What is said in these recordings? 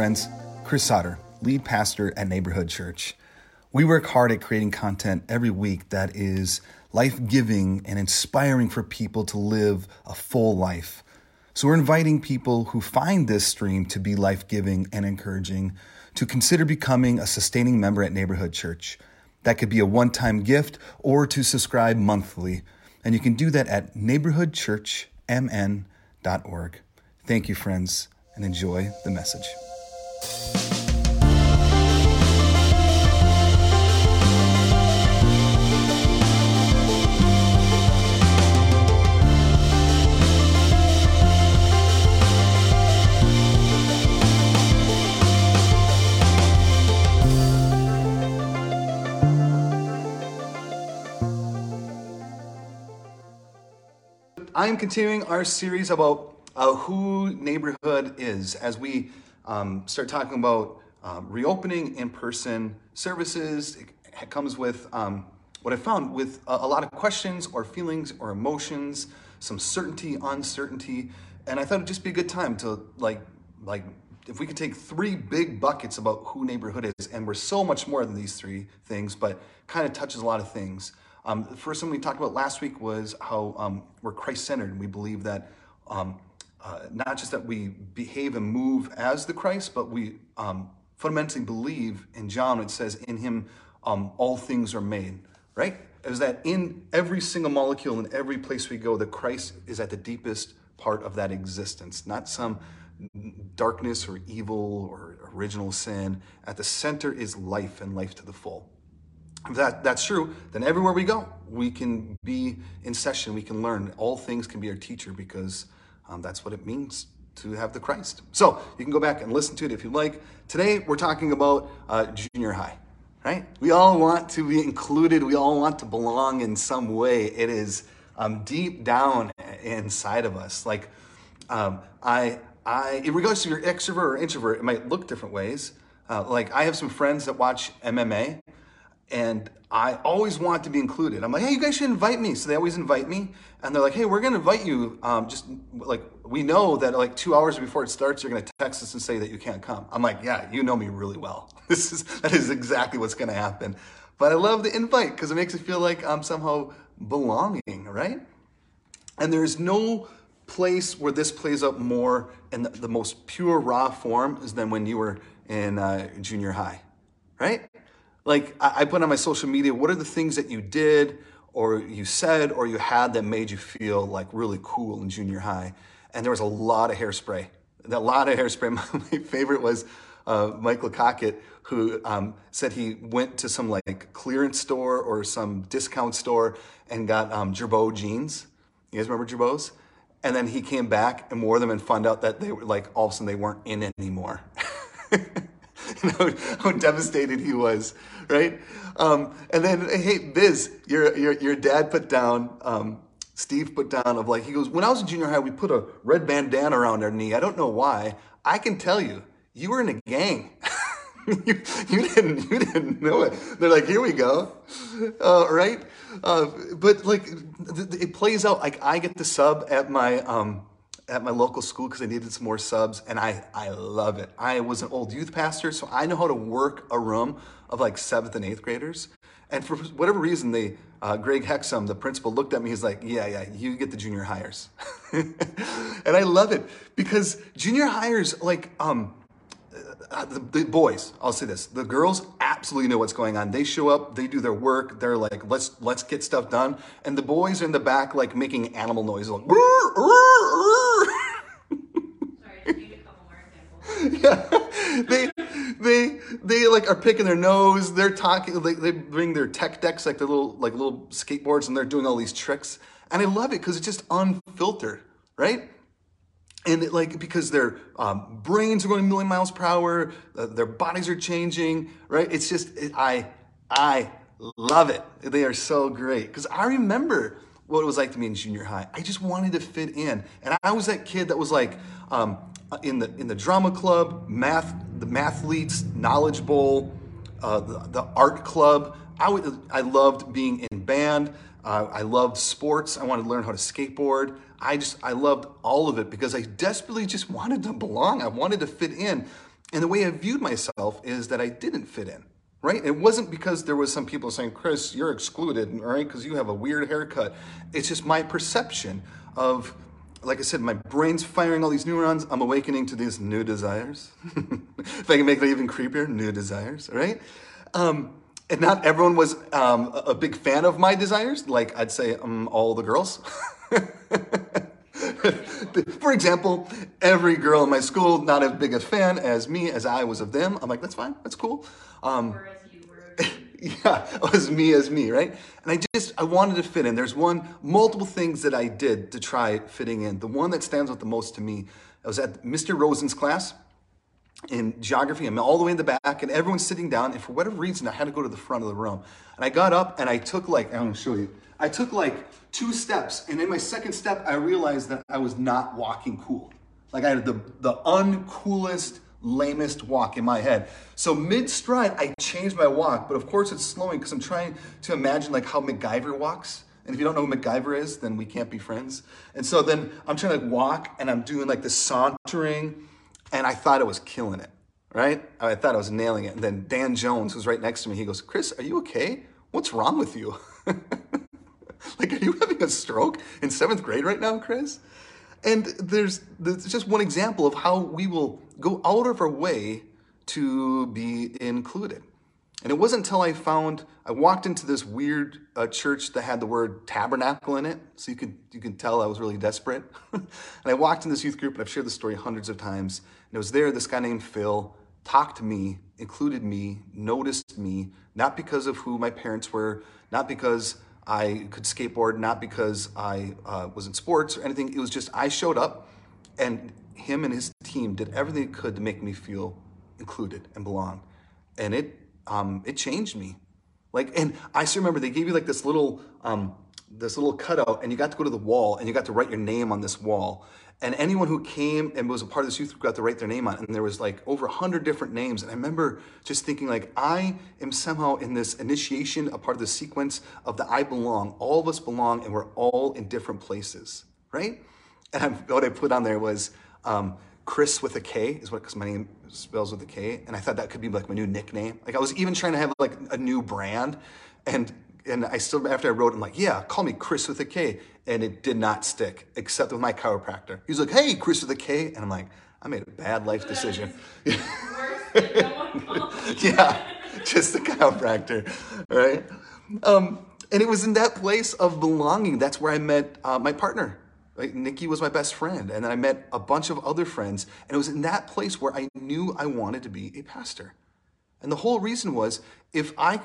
friends. Chris Sauter, lead pastor at Neighborhood Church. We work hard at creating content every week that is life giving and inspiring for people to live a full life. So, we're inviting people who find this stream to be life giving and encouraging to consider becoming a sustaining member at Neighborhood Church. That could be a one time gift or to subscribe monthly. And you can do that at neighborhoodchurchmn.org. Thank you, friends, and enjoy the message. I am continuing our series about uh, who neighborhood is as we um, start talking about um, reopening in person services. It comes with um, what I found with a, a, lot of questions or feelings or emotions, some certainty, uncertainty, and I thought it'd just be a good time to like like if we could take three big buckets about who neighborhood is, and we're so much more than these three things, but kind of touches a lot of things. Um, the first thing we talked about last week was how um, we're Christ centered, and we believe that um, uh, not just that we behave and move as the Christ, but we um, fundamentally believe in John, it says, in him um, all things are made, right? Is that in every single molecule, in every place we go, the Christ is at the deepest part of that existence, not some darkness or evil or original sin. At the center is life and life to the full. If that, that's true, then everywhere we go, we can be in session, we can learn. All things can be our teacher because um, that's what it means to have the Christ. So you can go back and listen to it if you like. Today we're talking about uh, junior high, right? We all want to be included. We all want to belong in some way. It is um, deep down inside of us. Like um, I, I, in regards to your extrovert or introvert, it might look different ways. Uh, like I have some friends that watch MMA, and I always want to be included. I'm like, hey, you guys should invite me. So they always invite me, and they're like, hey, we're gonna invite you. Um, just like we know that like two hours before it starts, you're gonna text us and say that you can't come. I'm like, yeah, you know me really well. This is that is exactly what's gonna happen. But I love the invite because it makes it feel like I'm somehow belonging, right? And there's no place where this plays out more in the, the most pure raw form is than when you were in uh, junior high, right? Like I put on my social media, what are the things that you did or you said or you had that made you feel like really cool in junior high? And there was a lot of hairspray. A lot of hairspray. My favorite was uh, Michael Cockett, who um, said he went to some like clearance store or some discount store and got um, jeans. You guys remember Girbaud's? And then he came back and wore them and found out that they were like all of a sudden they weren't in anymore. know, how devastated he was, right? Um, and then, hey, Biz, your, your, your dad put down, um, Steve put down of like, he goes, when I was in junior high, we put a red bandana around our knee. I don't know why. I can tell you, you were in a gang. you, you, didn't you didn't know it. They're like, here we go, uh, right? Uh, but like, it plays out. Like I get the sub at my um, at my local school because I needed some more subs, and I, I love it. I was an old youth pastor, so I know how to work a room of like seventh and eighth graders. And for whatever reason, they, uh, Greg Hexum, the principal, looked at me. He's like, "Yeah, yeah, you get the junior hires," and I love it because junior hires, like, um, uh, the, the, boys, I'll say this: the girls absolutely know what's going on. They show up, they do their work. They're like, "Let's let's get stuff done," and the boys are in the back, like making animal noises, like. Yeah, they they they like are picking their nose. They're talking. They, they bring their tech decks, like their little like little skateboards, and they're doing all these tricks. And I love it because it's just unfiltered, right? And it, like because their um, brains are going a million miles per hour, uh, their bodies are changing, right? It's just it, I I love it. They are so great because I remember what it was like to be in junior high. I just wanted to fit in, and I was that kid that was like. Um, in the in the drama club, math, the mathletes, knowledge bowl, uh, the, the, art club. I would, I loved being in band. Uh, I loved sports. I wanted to learn how to skateboard. I just I loved all of it because I desperately just wanted to belong. I wanted to fit in. And the way I viewed myself is that I didn't fit in, right? It wasn't because there was some people saying, Chris, you're excluded, right? Because you have a weird haircut. It's just my perception of, like I said, my brain's firing all these neurons. I'm awakening to these new desires. if I can make it even creepier, new desires, right? Um, and not everyone was um, a big fan of my desires. Like I'd say um, all the girls. For example, every girl in my school, not as big a fan as me as I was of them. I'm like, that's fine, that's cool. Um, yeah, it was me as me, right? And I just, I wanted to fit in. There's one, multiple things that I did to try fitting in. The one that stands out the most to me, I was at Mr. Rosen's class in geography. I'm all the way in the back, and everyone's sitting down. And for whatever reason, I had to go to the front of the room. And I got up and I took like, I'm gonna show you. I took like two steps, and in my second step, I realized that I was not walking cool. Like I had the, the uncoolest, lamest walk in my head. So mid stride, I changed my walk, but of course it's slowing because I'm trying to imagine like how MacGyver walks. And if you don't know who MacGyver is, then we can't be friends. And so then I'm trying to like, walk and I'm doing like the sauntering and I thought I was killing it, right? I thought I was nailing it. And then Dan Jones, who's right next to me, he goes, Chris, are you okay? What's wrong with you? like, are you having a stroke in seventh grade right now, Chris? And there's, there's just one example of how we will go out of our way to be included. And it wasn't until I found I walked into this weird uh, church that had the word tabernacle in it, so you could you could tell I was really desperate. and I walked in this youth group, and I've shared the story hundreds of times. And it was there this guy named Phil talked to me, included me, noticed me, not because of who my parents were, not because I could skateboard, not because I uh, was in sports or anything. It was just I showed up, and him and his team did everything they could to make me feel included and belong. And it um, it changed me. Like, and I still remember they gave you like this little, um, this little cutout, and you got to go to the wall, and you got to write your name on this wall. And anyone who came and was a part of this youth group got to write their name on it. And there was like over a hundred different names. And I remember just thinking like, I am somehow in this initiation, a part of the sequence of the I belong. All of us belong, and we're all in different places, right? And I, what I put on there was um, Chris with a K is what, because my name spells with a K, and I thought that could be like my new nickname. Like I was even trying to have like a new brand, and and I still after I wrote, I'm like, yeah, call me Chris with a K, and it did not stick except with my chiropractor. He's like, hey, Chris with a K, and I'm like, I made a bad life decision. yeah, just the chiropractor, right? Um, and it was in that place of belonging. That's where I met uh, my partner, like Nikki was my best friend, and then I met a bunch of other friends, and it was in that place where I knew I wanted to be a pastor. And the whole reason was if I,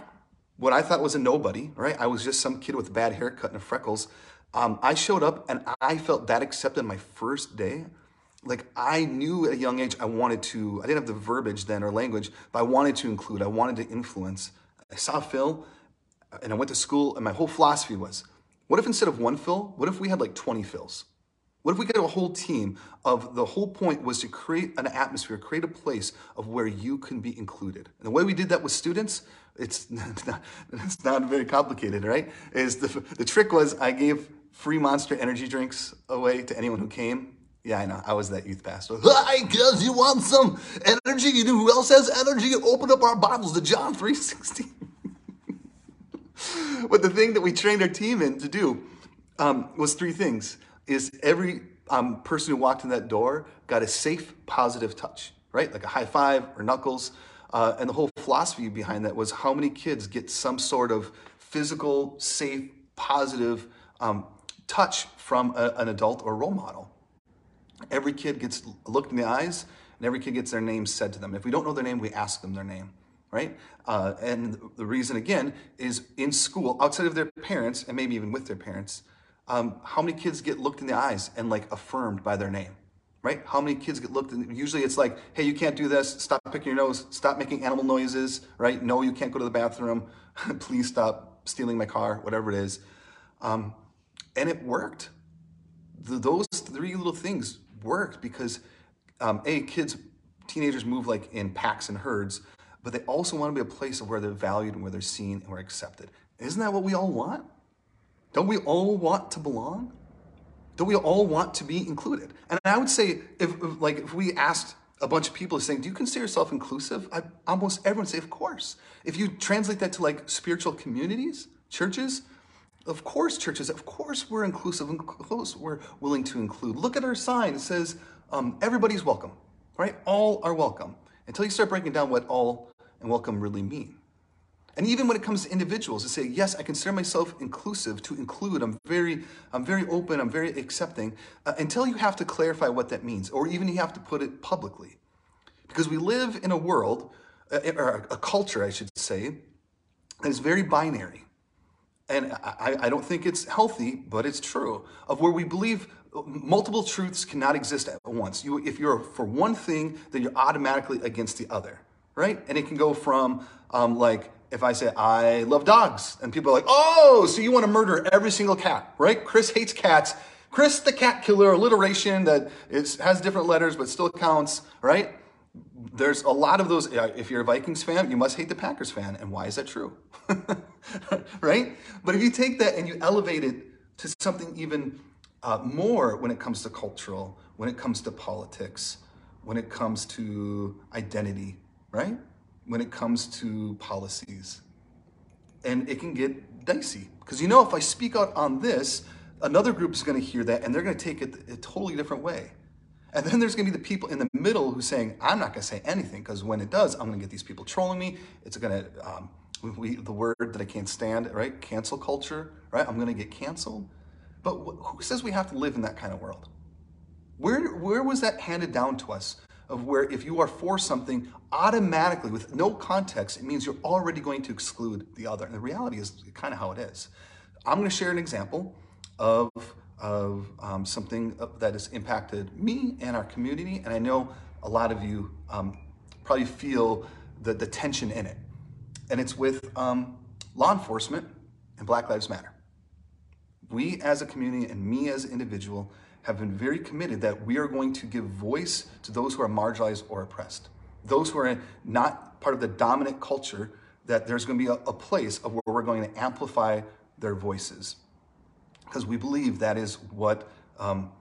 what I thought was a nobody, right? I was just some kid with bad haircut and freckles. Um, I showed up and I felt that accepted my first day. Like I knew at a young age I wanted to, I didn't have the verbiage then or language, but I wanted to include, I wanted to influence. I saw Phil and I went to school, and my whole philosophy was what if instead of one Phil, what if we had like 20 Phils? What if we get a whole team of the whole point was to create an atmosphere, create a place of where you can be included. And the way we did that with students, it's not, it's not very complicated, right? Is the, the trick was I gave free monster energy drinks away to anyone who came. Yeah, I know. I was that youth pastor. Hi, guys, you want some energy? You know who else has energy? Open up our Bibles to John 3.16. but the thing that we trained our team in to do um, was three things. Is every um, person who walked in that door got a safe, positive touch, right? Like a high five or knuckles. Uh, and the whole philosophy behind that was how many kids get some sort of physical, safe, positive um, touch from a, an adult or role model. Every kid gets looked in the eyes, and every kid gets their name said to them. If we don't know their name, we ask them their name right? Uh, and the reason, again, is in school, outside of their parents, and maybe even with their parents, um, how many kids get looked in the eyes and like affirmed by their name, right? How many kids get looked in? Usually it's like, hey, you can't do this. Stop picking your nose. Stop making animal noises, right? No, you can't go to the bathroom. Please stop stealing my car, whatever it is. Um, and it worked. The, those three little things worked because, um, A, kids, teenagers move like in packs and herds but they also want to be a place of where they're valued and where they're seen and where accepted. Isn't that what we all want? Don't we all want to belong? Don't we all want to be included? And I would say, if, if like if we asked a bunch of people saying, Do you consider yourself inclusive? I, almost everyone say, Of course. If you translate that to like spiritual communities, churches, of course, churches, of course, we're inclusive, and close. we're willing to include. Look at our sign. It says, um, Everybody's welcome, right? All are welcome. Until you start breaking down what all and welcome really mean. And even when it comes to individuals, to say, yes, I consider myself inclusive, to include, I'm very, I'm very open, I'm very accepting, uh, until you have to clarify what that means, or even you have to put it publicly. Because we live in a world, uh, or a culture, I should say, that is very binary. And I, I don't think it's healthy, but it's true, of where we believe multiple truths cannot exist at once. You, if you're for one thing, then you're automatically against the other, right? And it can go from um, like, if I say I love dogs, and people are like, oh, so you want to murder every single cat, right? Chris hates cats. Chris the cat killer, alliteration that is, has different letters but still counts, right? There's a lot of those. If you're a Vikings fan, you must hate the Packers fan. And why is that true? right? But if you take that and you elevate it to something even uh, more when it comes to cultural, when it comes to politics, when it comes to identity, right? When it comes to policies. And it can get dicey because you know, if I speak out on this, another group is going to hear that and they're going to take it a totally different way. And then there's going to be the people in the middle who saying, I'm not going to say anything because when it does, I'm going to get these people trolling me. It's going to, um, we, the word that I can't stand, right? Cancel culture, right? I'm going to get canceled. But who says we have to live in that kind of world? Where, where was that handed down to us? Of where if you are for something, automatically, with no context, it means you're already going to exclude the other. And the reality is kind of how it is. I'm going to share an example of, of um, something that has impacted me and our community. And I know a lot of you um, probably feel the, the tension in it. And it's with um, law enforcement and Black Lives Matter. We as a community and me as an individual have been very committed that we are going to give voice to those who are marginalized or oppressed, those who are not part of the dominant culture, that there's going to be a, a place of where we're going to amplify their voices. Because we believe that is what, um,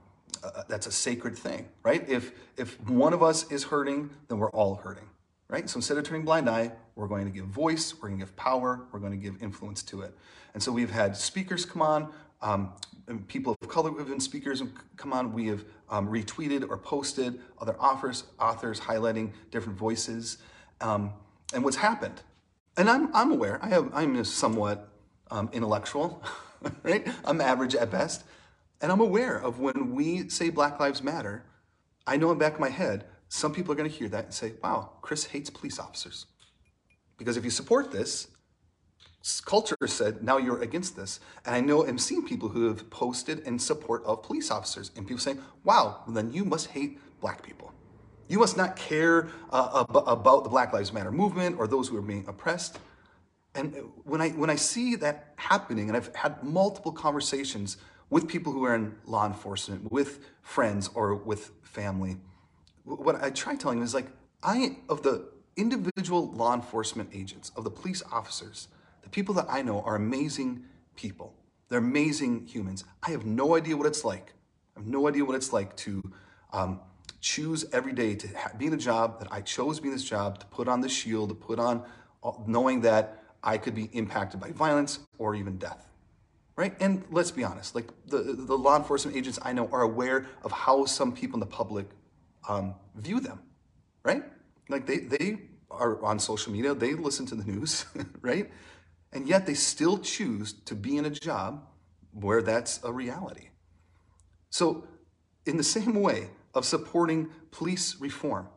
uh, that's a sacred thing, right? If, if one of us is hurting, then we're all hurting, right? So instead of turning blind eye, we're going to give voice, we're going to give power, we're going to give influence to it. And so we've had speakers come on, um, people of color who have been speakers have come on. We have um, retweeted or posted other authors, authors highlighting different voices um, and what's happened. And I'm, I'm aware, I have, I'm somewhat um, intellectual, right? I'm average at best. And I'm aware of when we say Black Lives Matter, I know in back of my head, some people are going to hear that and say, wow, Chris hates police officers. Because if you support this, culture said, now you're against this. And I know I'm seeing people who have posted in support of police officers and people saying, wow, then you must hate black people. You must not care uh, ab- about the Black Lives Matter movement or those who are being oppressed. And when I, when I see that happening, and I've had multiple conversations with people who are in law enforcement, with friends or with family, what I try telling them is like, I, of the individual law enforcement agents, of the police officers, the people that I know are amazing people. They're amazing humans. I have no idea what it's like. I have no idea what it's like to um, choose every day to be in a job that I chose to be in this job, to put on the shield, to put on, knowing that I could be impacted by violence or even death. Right? And let's be honest, like the, the law enforcement agents I know are aware of how some people in the public um, view them. Right? Like they, they are on social media, they listen to the news, right? And yet they still choose to be in a job where that's a reality. So, in the same way of supporting police reform,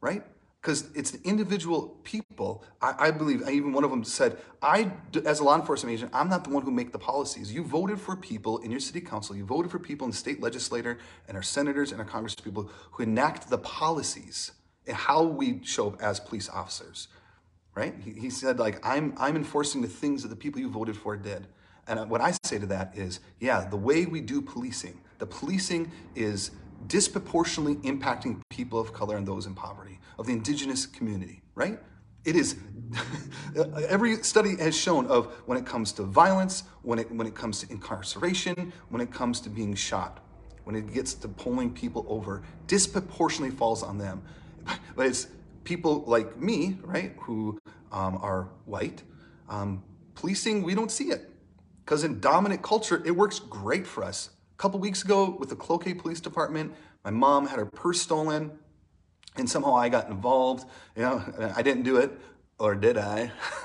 right? Because it's the individual people. I, I, believe, even one of them said, I, as a law enforcement agent, I'm not the one who make the policies. You voted for people in your city council, you voted for people in the state legislature and our senators and our congresspeople who enact the policies and how we show up as police officers right? He, he said, like, I'm, I'm enforcing the things that the people you voted for did. And what I say to that is, yeah, the way we do policing, the policing is disproportionately impacting people of color and those in poverty, of the indigenous community, right? It is, every study has shown of when it comes to violence, when it, when it comes to incarceration, when it comes to being shot, when it gets to pulling people over, disproportionately falls on them but it's people like me, right, who um, are white. Um, policing, we don't see it. Because in dominant culture, it works great for us. A couple weeks ago with the Cloquet Police Department, my mom had her purse stolen and somehow I got involved. You know, I didn't do it, or did I?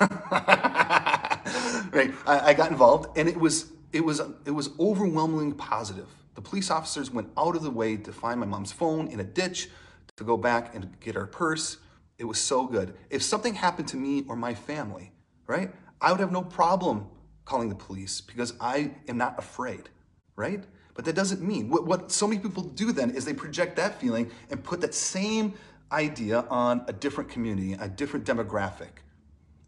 right, I, I got involved, and it was it was it was overwhelmingly positive. The police officers went out of the way to find my mom's phone in a ditch, to go back and get her purse. It was so good. If something happened to me or my family, right, I would have no problem calling the police because I am not afraid, right? But that doesn't mean what, what so many people do then is they project that feeling and put that same idea on a different community, a different demographic,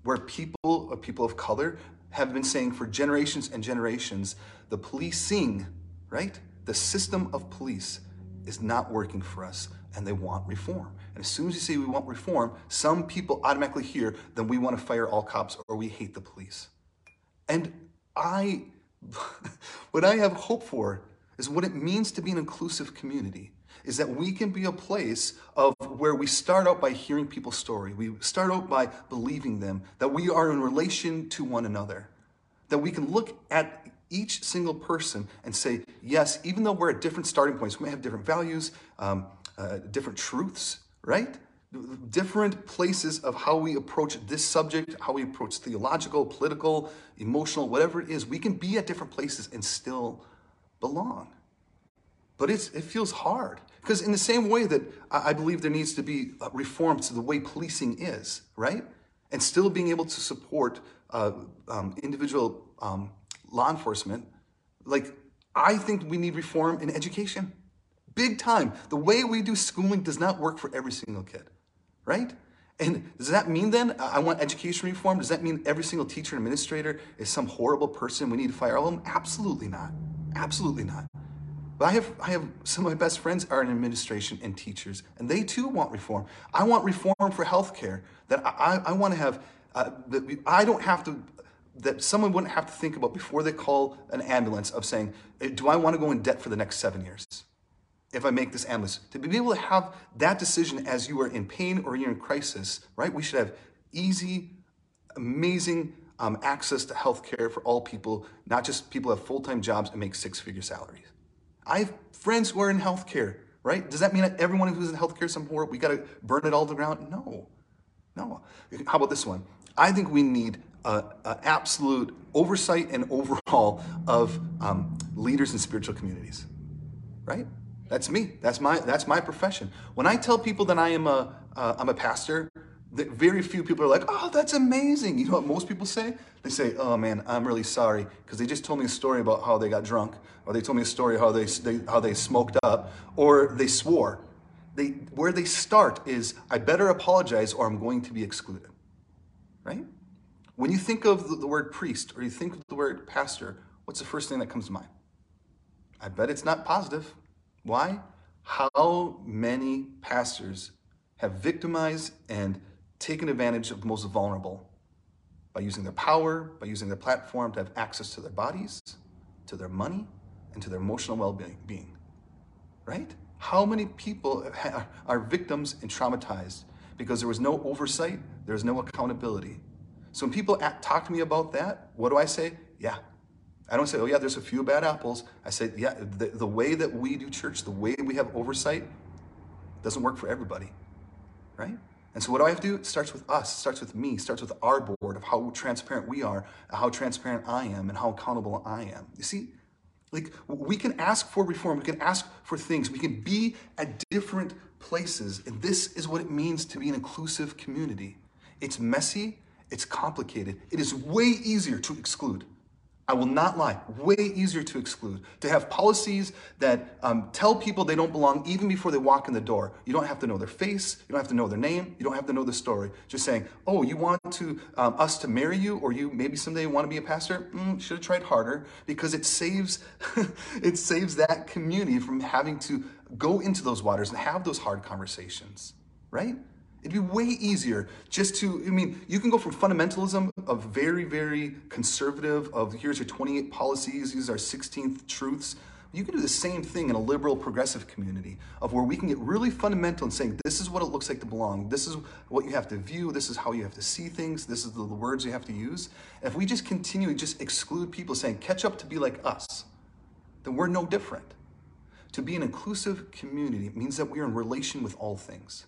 where people people of color have been saying for generations and generations, the policing, right? The system of police is not working for us and they want reform. And as soon as you say we want reform, some people automatically hear, then we want to fire all cops or we hate the police. And I, what I have hope for is what it means to be an inclusive community is that we can be a place of where we start out by hearing people's story. We start out by believing them, that we are in relation to one another, that we can look at each single person and say, yes, even though we're at different starting points, we may have different values, um, uh, different truths, right? Different places of how we approach this subject, how we approach theological, political, emotional, whatever it is. We can be at different places and still belong. But it's, it feels hard. Because in the same way that I believe there needs to be reform to the way policing is, right? And still being able to support uh, um, individual um, law enforcement, like I think we need reform in education. Big time. The way we do schooling does not work for every single kid, right? And does that mean then I want education reform? Does that mean every single teacher and administrator is some horrible person we need to fire all of them? Absolutely not. Absolutely not. But I have, I have some of my best friends are in administration and teachers, and they too want reform. I want reform for healthcare. That I, I want to have, uh, that I don't have to, that someone wouldn't have to think about before they call an ambulance of saying, eh, do I want to go in debt for the next seven years? If I make this ambulance, to be able to have that decision as you are in pain or you're in crisis, right? We should have easy, amazing um, access to health care for all people, not just people who have full-time jobs and make six-figure salaries. I have friends who are in healthcare, right? Does that mean that everyone who's in healthcare somewhere, we got to burn it all to the ground? No, no. How about this one? I think we need an absolute oversight and overhaul of um, leaders in spiritual communities, right? That's me. That's my that's my profession. When I tell people that I am a am a pastor, that very few people are like, oh, that's amazing. You know what most people say? They say, oh man, I'm really sorry because they just told me a story about how they got drunk, or they told me a story how they, they how they smoked up, or they swore. They where they start is, I better apologize or I'm going to be excluded. Right? When you think of the, the word priest or you think of the word pastor, what's the first thing that comes to mind? I bet it's not positive. Why? How many pastors have victimized and taken advantage of the most vulnerable by using their power, by using their platform to have access to their bodies, to their money, and to their emotional well-being, right? How many people are victims and traumatized because there was no oversight, there was no accountability. So when people talk to me about that, what do I say? Yeah. I don't say, oh yeah, there's a few bad apples. I say, yeah, the, the way that we do church, the way we have oversight doesn't work for everybody, right? And so what do I have to do? It starts with us, it starts with me, starts with our board of how transparent we are, how transparent I am, and how accountable I am. You see, like we can ask for reform, we can ask for things, we can be at different places. And this is what it means to be an inclusive community. It's messy, it's complicated. It is way easier to exclude. I will not lie, way easier to exclude. To have policies that um, tell people they don't belong even before they walk in the door. You don't have to know their face, you don't have to know their name, you don't have to know the story. Just saying, oh, you want to um, us to marry you, or you maybe someday want to be a pastor? Mm, should have tried harder because it saves it saves that community from having to go into those waters and have those hard conversations, right? It'd be way easier just to, I mean, you can go from fundamentalism of very, very conservative, of here's your 28 policies, these are 16 truths, You can do the same thing in a liberal progressive community of where we can get really fundamental and saying, this is what it looks like to belong. This is what you have to view. This is how you have to see things. This is the words you have to use. And if we just continue to just exclude people saying, catch up to be like us, then we're no different. To be an inclusive community means that we are in relation with all things.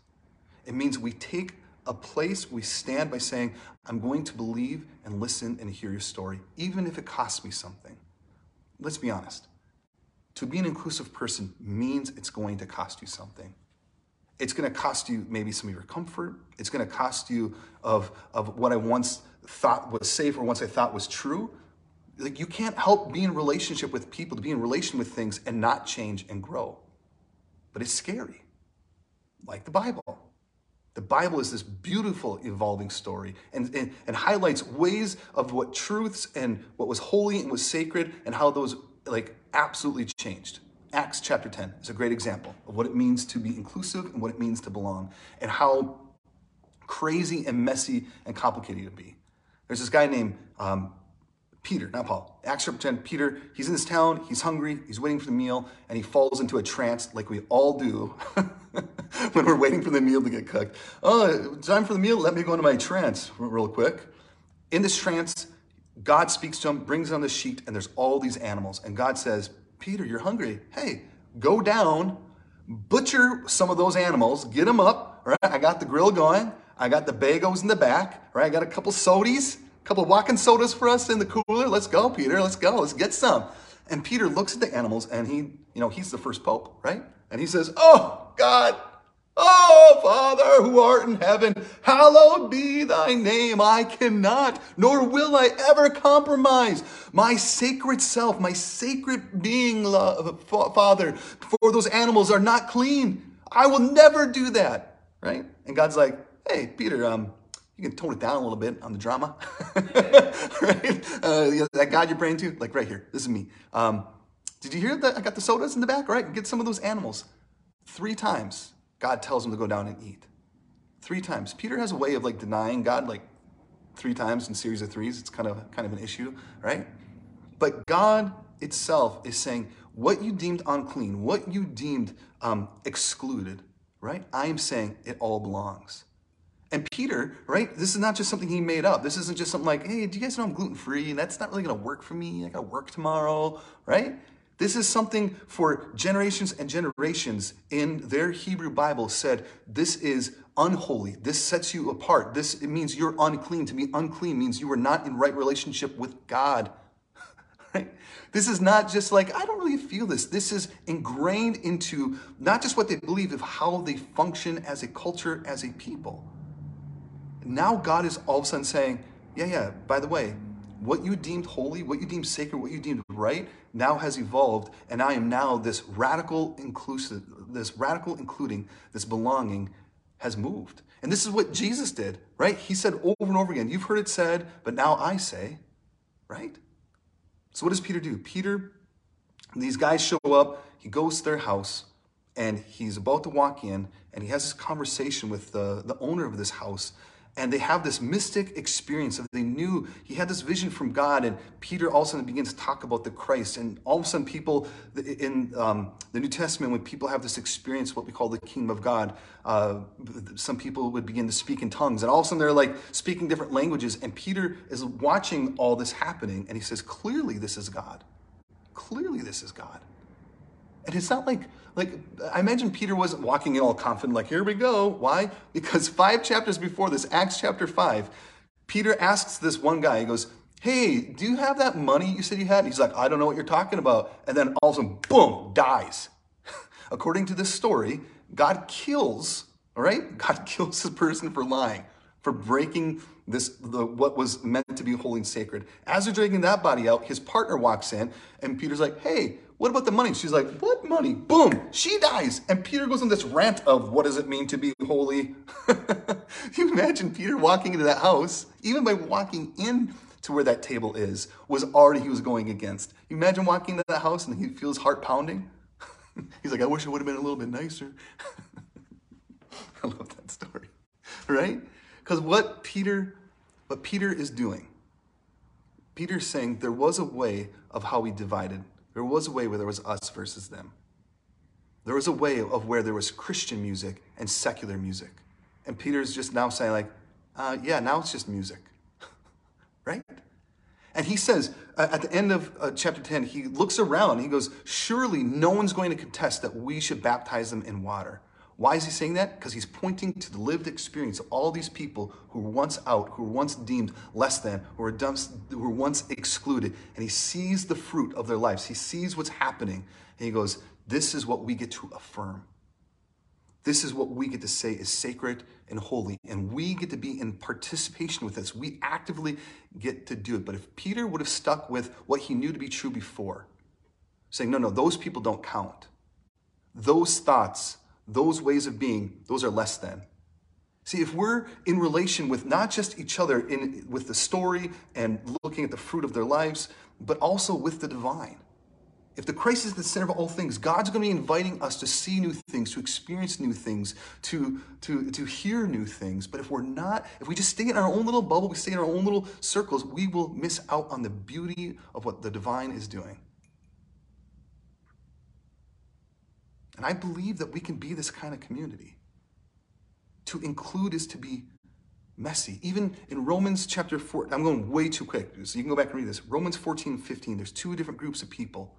It means we take a place we stand by saying, I'm going to believe and listen and hear your story, even if it costs me something. Let's be honest. To be an inclusive person means it's going to cost you something. It's going to cost you maybe some of your comfort. It's going to cost you of, of what I once thought was safe or once I thought was true. Like you can't help be in relationship with people, to be in relation with things and not change and grow. But it's scary, like the Bible. The Bible is this beautiful evolving story and, and, and, highlights ways of what truths and what was holy and was sacred and how those like absolutely changed. Acts chapter 10 is a great example of what it means to be inclusive and what it means to belong and how crazy and messy and complicated it can be. There's this guy named um, Peter, not Paul. Acts chapter 10, Peter, he's in this town, he's hungry, he's waiting for the meal, and he falls into a trance like we all do when we're waiting for the meal to get cooked. Oh, time for the meal, let me go into my trance real quick. In this trance, God speaks to him, brings on the sheet, and there's all these animals. And God says, Peter, you're hungry. Hey, go down, butcher some of those animals, get them up, right? I got the grill going. I got the bagels in the back, right? I got a couple sodies couple of walking sodas for us in the cooler. Let's go, Peter. Let's go. Let's get some. And Peter looks at the animals and he, you know, he's the first pope, right? And he says, Oh, God, oh, Father who art in heaven, hallowed be thy name. I cannot, nor will I ever compromise my sacred self, my sacred being, Father, for those animals are not clean. I will never do that, right? And God's like, Hey, Peter, um, you can tone it down a little bit on the drama, right? Uh, that God you're praying to, like right here, this is me. Um, did you hear that? I got the sodas in the back, right? Get some of those animals. Three times, God tells him to go down and eat. Three times. Peter has a way of like denying God like three times in series of threes. It's kind of kind of an issue, right? But God itself is saying, what you deemed unclean, what you deemed um, excluded, right? I am saying it all belongs. And Peter, right? This is not just something he made up. This isn't just something like, hey, do you guys know I'm gluten free? And that's not really going to work for me. I got to work tomorrow, right? This is something for generations and generations in their Hebrew Bible said, this is unholy. This sets you apart. This it means you're unclean. To be unclean means you are not in right relationship with God. right? This is not just like, I don't really feel this. This is ingrained into not just what they believe, of how they function as a culture, as a people. Now God is all of a sudden saying, yeah, yeah, by the way, what you deemed holy, what you deemed sacred, what you deemed right, now has evolved, and I am now this radical inclusive, this radical including, this belonging has moved. And this is what Jesus did, right? He said over and over again, You've heard it said, but now I say, right? So what does Peter do? Peter, these guys show up, he goes to their house, and he's about to walk in, and he has this conversation with the, the owner of this house and they have this mystic experience of they knew he had this vision from God, and Peter all of a sudden begins to talk about the Christ, and all of a sudden people in um, the New Testament, when people have this experience, what we call the kingdom of God, uh, some people would begin to speak in tongues, and all of a sudden they're like speaking different languages, and Peter is watching all this happening, and he says, clearly this is God. Clearly this is God. And it's not like, like, I imagine Peter wasn't walking in all confident, like, here we go. Why? Because five chapters before this, Acts chapter five, Peter asks this one guy, he goes, Hey, do you have that money you said you had? And he's like, I don't know what you're talking about. And then all of a sudden, boom, dies. According to this story, God kills, all right? God kills this person for lying, for breaking this the, what was meant to be holy and sacred. As they're dragging that body out, his partner walks in, and Peter's like, Hey, what about the money? She's like, What money? Boom, she dies. And Peter goes on this rant of what does it mean to be holy? you imagine Peter walking into that house, even by walking in to where that table is, was already he was going against. You imagine walking into that house and he feels heart pounding. He's like, I wish it would have been a little bit nicer. I love that story. Right? Because what Peter, what Peter is doing, Peter's saying there was a way of how we divided There was a way where there was us versus them. There was a way of where there was Christian music and secular music. And Peter's just now saying, like, uh, yeah, now it's just music. right? And he says uh, at the end of uh, chapter 10, he looks around he goes, Surely no one's going to contest that we should baptize them in water. Why is he saying that? Because he's pointing to the lived experience of all these people who were once out, who were once deemed less than, who were, who were once excluded. And he sees the fruit of their lives. He sees what's happening. And he goes, This is what we get to affirm. This is what we get to say is sacred and holy. And we get to be in participation with this. We actively get to do it. But if Peter would have stuck with what he knew to be true before, saying, No, no, those people don't count, those thoughts, those ways of being, those are less than. See, if we're in relation with not just each other in with the story and looking at the fruit of their lives, but also with the divine. If the Christ is the center of all things, God's going to be inviting us to see new things, to experience new things, to, to, to hear new things. But if we're not, if we just stay in our own little bubble, we stay in our own little circles, we will miss out on the beauty of what the divine is doing. And I believe that we can be this kind of community. To include is to be messy. Even in Romans chapter 4, I'm going way too quick, so you can go back and read this. Romans 14, 15, there's two different groups of people.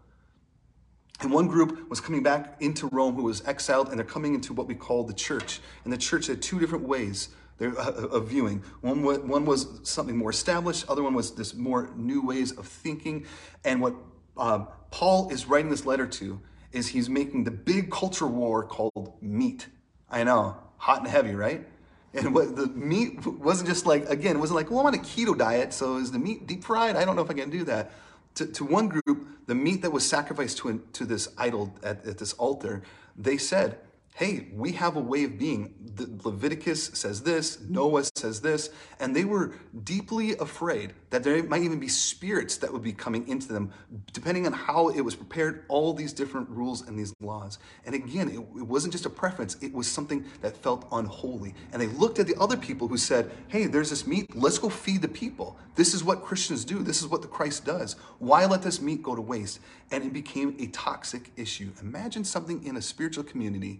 And one group was coming back into Rome who was exiled, and they're coming into what we call the church. And the church had two different ways uh, of viewing. One, one was something more established, other one was this more new ways of thinking. And what uh, Paul is writing this letter to is he's making the big culture war called meat. I know, hot and heavy, right? And what the meat wasn't just like, again, wasn't like, well, I'm on a keto diet, so is the meat deep fried? I don't know if I can do that. To, to one group, the meat that was sacrificed to, to this idol at, at this altar, they said, hey, we have a way of being. The Leviticus says this, Noah says this, and they were deeply afraid that there might even be spirits that would be coming into them, depending on how it was prepared, all these different rules and these laws. And again, it, it wasn't just a preference, it was something that felt unholy. And they looked at the other people who said, hey, there's this meat, let's go feed the people. This is what Christians do, this is what the Christ does. Why let this meat go to waste? And it became a toxic issue. Imagine something in a spiritual community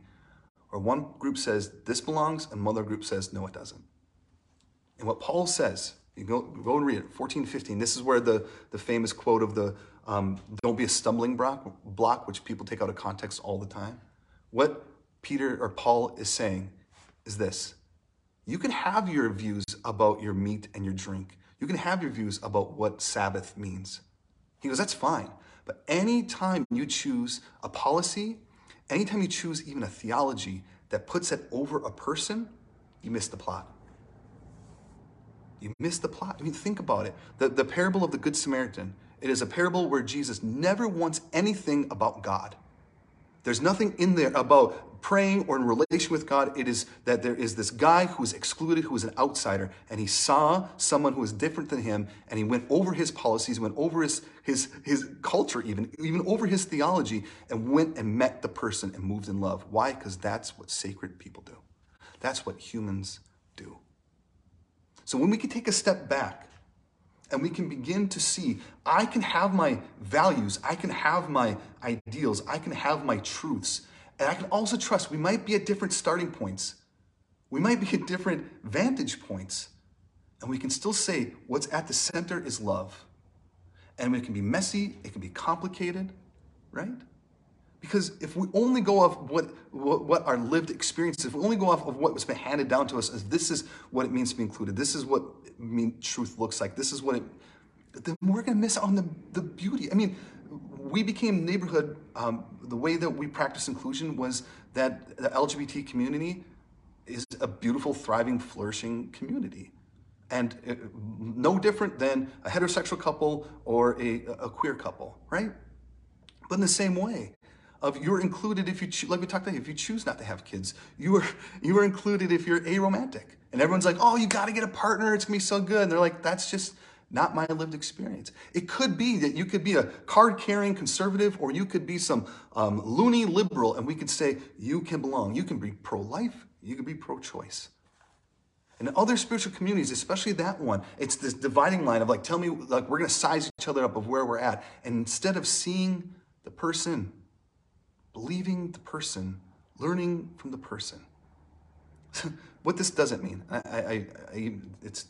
or one group says this belongs, and another group says no, it doesn't. And what Paul says, you go, go and read it, 14, 15. This is where the, the famous quote of the um, don't be a stumbling block, block, which people take out of context all the time. What Peter or Paul is saying is this you can have your views about your meat and your drink, you can have your views about what Sabbath means. He goes, that's fine. But anytime you choose a policy Anytime you choose even a theology that puts it over a person, you miss the plot. You miss the plot. I mean, think about it. The, the parable of the Good Samaritan, it is a parable where Jesus never wants anything about God. There's nothing in there about praying or in relation with God, it is that there is this guy who is excluded, who is an outsider, and he saw someone who was different than him, and he went over his policies, went over his, his, his culture, even, even over his theology, and went and met the person and moved in love. Why? Because that's what sacred people do. That's what humans do. So when we can take a step back and we can begin to see I can have my values, I can have my ideals, I can have my truths, and I can also trust we might be at different starting points. We might be at different vantage points. And we can still say what's at the center is love. And it can be messy, it can be complicated, right? Because if we only go off what, what, what our lived experience, if we only go off of what was been handed down to us as this is what it means to be included, this is what mean, truth looks like, this is what it, then we're going to miss out on the, the beauty. I mean, we became neighborhood, um, the way that we practice inclusion was that the LGBT community is a beautiful, thriving, flourishing community. And uh, no different than a heterosexual couple or a, a queer couple, right? But in the same way, of you're included if you cho- like we talked about if you choose not to have kids you are you are included if you're aromantic and everyone's like oh you got to get a partner it's gonna be so good and they're like that's just not my lived experience. It could be that you could be a card carrying conservative or you could be some um, loony liberal, and we could say you can belong. You can be pro life, you can be pro choice. In other spiritual communities, especially that one, it's this dividing line of like, tell me, like, we're going to size each other up of where we're at. And instead of seeing the person, believing the person, learning from the person. what this doesn't mean, I, I, I, it's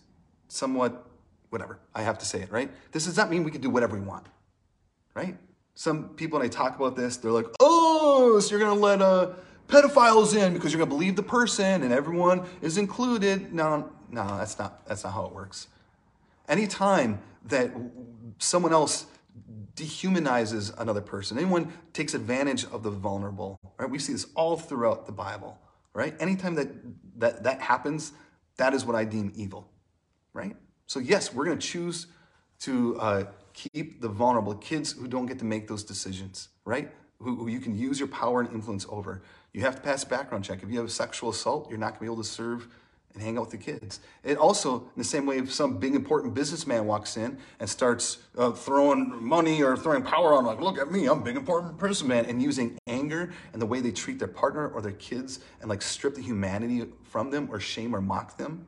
somewhat whatever. I have to say it, right? This does not mean we can do whatever we want, right? Some people, when I talk about this, they're like, oh, so you're going to let uh, pedophiles in because you're going to believe the person and everyone is included. No, no, that's not, that's not how it works. Anytime that someone else dehumanizes another person, anyone takes advantage of the vulnerable, right? We see this all throughout the Bible, right? Anytime that that, that happens, that is what I deem evil, right? So yes, we're going to choose to uh, keep the vulnerable kids who don't get to make those decisions, right? Who, who, you can use your power and influence over. You have to pass a background check. If you have a sexual assault, you're not going to be able to serve and hang out with the kids. It also, in the same way, if some big important businessman walks in and starts uh, throwing money or throwing power on, like, look at me, I'm a big important businessman, and using anger and the way they treat their partner or their kids and like strip the humanity from them or shame or mock them,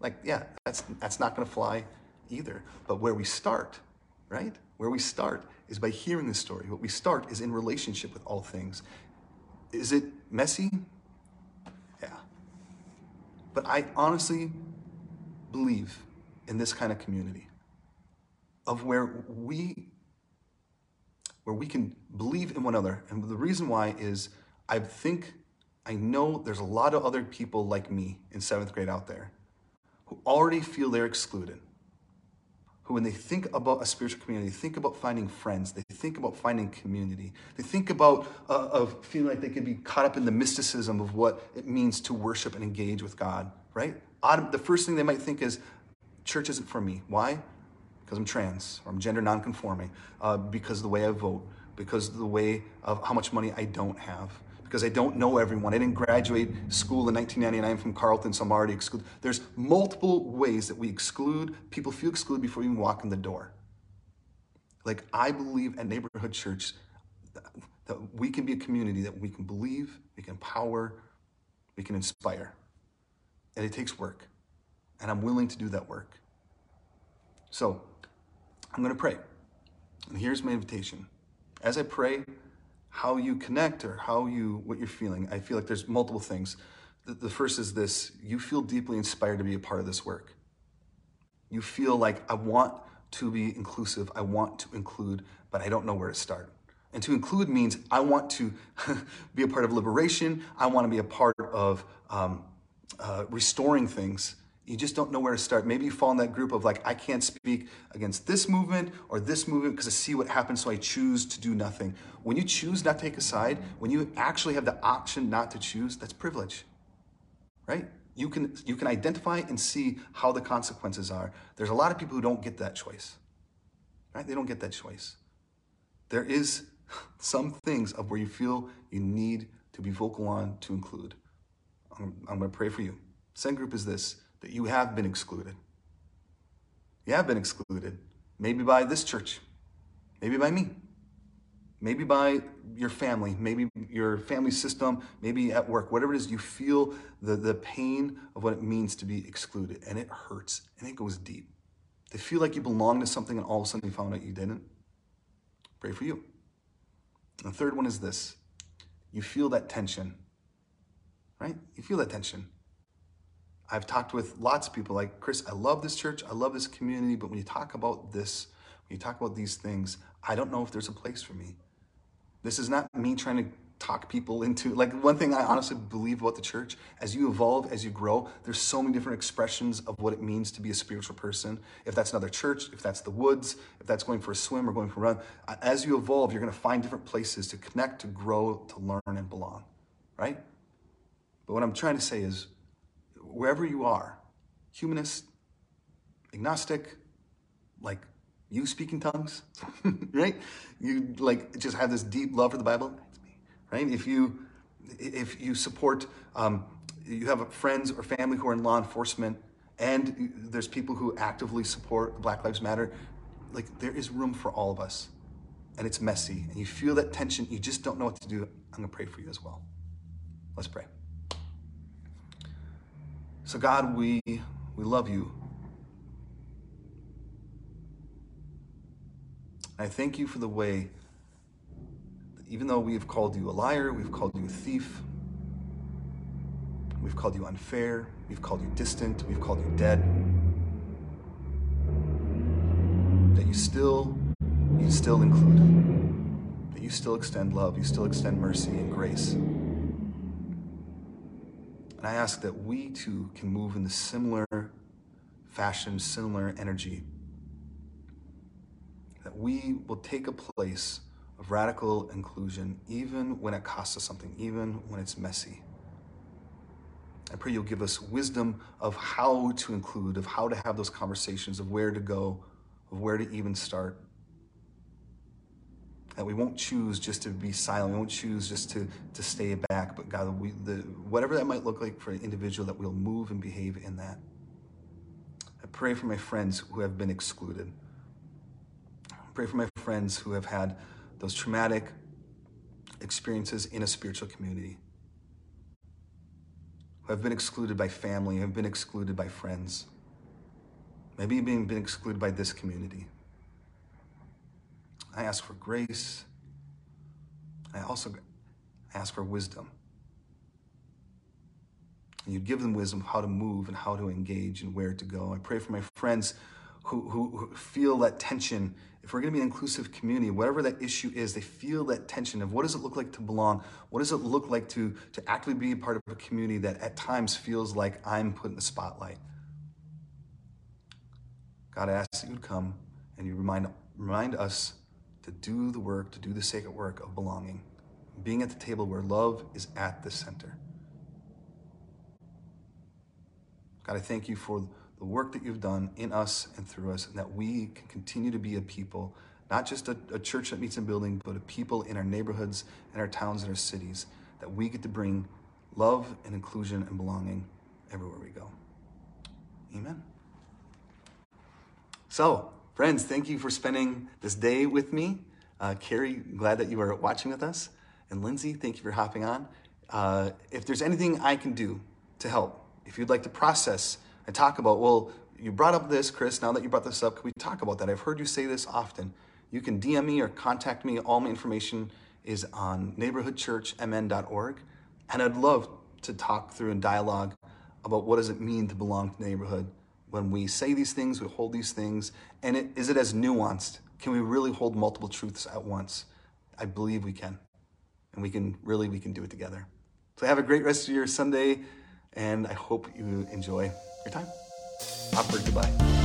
like, yeah, that's that's not going to fly either. But where we start, right? Where we start is by hearing the story. What we start is in relationship with all things. Is it messy? Yeah. But I honestly believe in this kind of community of where we where we can believe in one another. And the reason why is I think I know there's a lot of other people like me in seventh grade out there who already feel they're excluded who, when they think about a spiritual community, think about finding friends, they think about finding community, they think about uh, of feeling like they could be caught up in the mysticism of what it means to worship and engage with God, right? The first thing they might think is, church isn't for me. Why? Because I'm trans, or I'm gender nonconforming, uh, because of the way I vote, because of the way of how much money I don't have, because I don't know everyone. I didn't graduate school in 1999 from Carleton, so I'm already excluded. There's multiple ways that we exclude, people feel excluded before you even walk in the door. Like, I believe at Neighborhood Church that we can be a community that we can believe, we can empower, we can inspire. And it takes work. And I'm willing to do that work. So, I'm going to pray. And here's my invitation. As I pray, how you connect or how you what you're feeling. I feel like there's multiple things. The, the first is this: you feel deeply inspired to be a part of this work. You feel like I want to be inclusive. I want to include, but I don't know where to start. And to include means I want to be a part of liberation. I want to be a part of um, uh, restoring things you just don't know where to start. Maybe you fall in that group of like, I can't speak against this movement or this movement because I see what happens, so I choose to do nothing. When you choose not to take a side, when you actually have the option not to choose, that's privilege, right? You can, you can identify and see how the consequences are. There's a lot of people who don't get that choice, right? They don't get that choice. There is some things of where you feel you need to be vocal on to include. I'm, I'm going to pray for you. Second group is this that you have been excluded. You have been excluded, maybe by this church, maybe by me, maybe by your family, maybe your family system, maybe at work, whatever it is, you feel the, the pain of what it means to be excluded, and it hurts and it goes deep. To feel like you belong to something and all of a sudden you found out you didn't. Pray for you. And the third one is this you feel that tension, right? You feel that tension. I've talked with lots of people like, Chris, I love this church, I love this community, but when you talk about this, when you talk about these things, I don't know if there's a place for me. This is not me trying to talk people into like one thing I honestly believe about the church as you evolve as you grow there's so many different expressions of what it means to be a spiritual person. If that's another church if that's the woods if that's going for a swim or going for a run as you evolve you're going to find different places to connect to grow to learn and belong right? But what I'm trying to say is wherever you are, humanist, agnostic, like you speak in tongues, right? You like just have this deep love for the Bible, right? If you if you support, um, you have friends or family who are in law enforcement, and there's people who actively support Black Lives Matter, like there is room for all of us, and it's messy, and you feel that tension, you just don't know what to do. I'm gonna pray for you as well. Let's pray. So, God, we, we love you. I thank you for the way even though we have called you a liar, we've called you a thief, we've called you unfair, we've called you distant, we've called you dead, that you still, you still include, that you still extend love, you still extend mercy and grace. And I ask that we too can move in the similar fashion, similar energy. That we will take a place of radical inclusion, even when it costs us something, even when it's messy. I pray you'll give us wisdom of how to include, of how to have those conversations, of where to go, of where to even start. That we won't choose just to be silent, we won't choose just to, to stay back, but God, we, the, whatever that might look like for an individual, that we'll move and behave in that. I pray for my friends who have been excluded. I pray for my friends who have had those traumatic experiences in a spiritual community, who have been excluded by family, who have been excluded by friends, maybe being been excluded by this community. I ask for grace. I also ask for wisdom. And you'd give them wisdom how to move and how to engage and where to go. I pray for my friends who, who, who feel that tension. If we're going to be an inclusive community, whatever that issue is, they feel that tension of what does it look like to belong? What does it look like to, to actively be a part of a community that at times feels like I'm put in the spotlight? God, I ask that you'd come and you remind, remind us to do the work, to do the sacred work of belonging, being at the table where love is at the center. God, I thank you for the work that you've done in us and through us, and that we can continue to be a people, not just a, a church that meets in building, but a people in our neighborhoods and our towns and our cities, that we get to bring love and inclusion and belonging everywhere we go. Amen. So, friends, thank you for spending this day with me. Uh, Carrie, glad that you are watching with us. And Lindsay, thank you for hopping on. Uh, if there's anything I can do to help, if you'd like to process and talk about, well, you brought up this, Chris, now that you brought this up, can we talk about that? I've heard you say this often. You can DM me or contact me. All my information is on neighborhoodchurchmn.org. And I'd love to talk through and dialogue about what does it mean to belong to neighborhood. When we say these things, we hold these things, and it, is it as nuanced? Can we really hold multiple truths at once? I believe we can. And we can really, we can do it together. So have a great rest of your Sunday and I hope you enjoy your time. Awkward goodbye.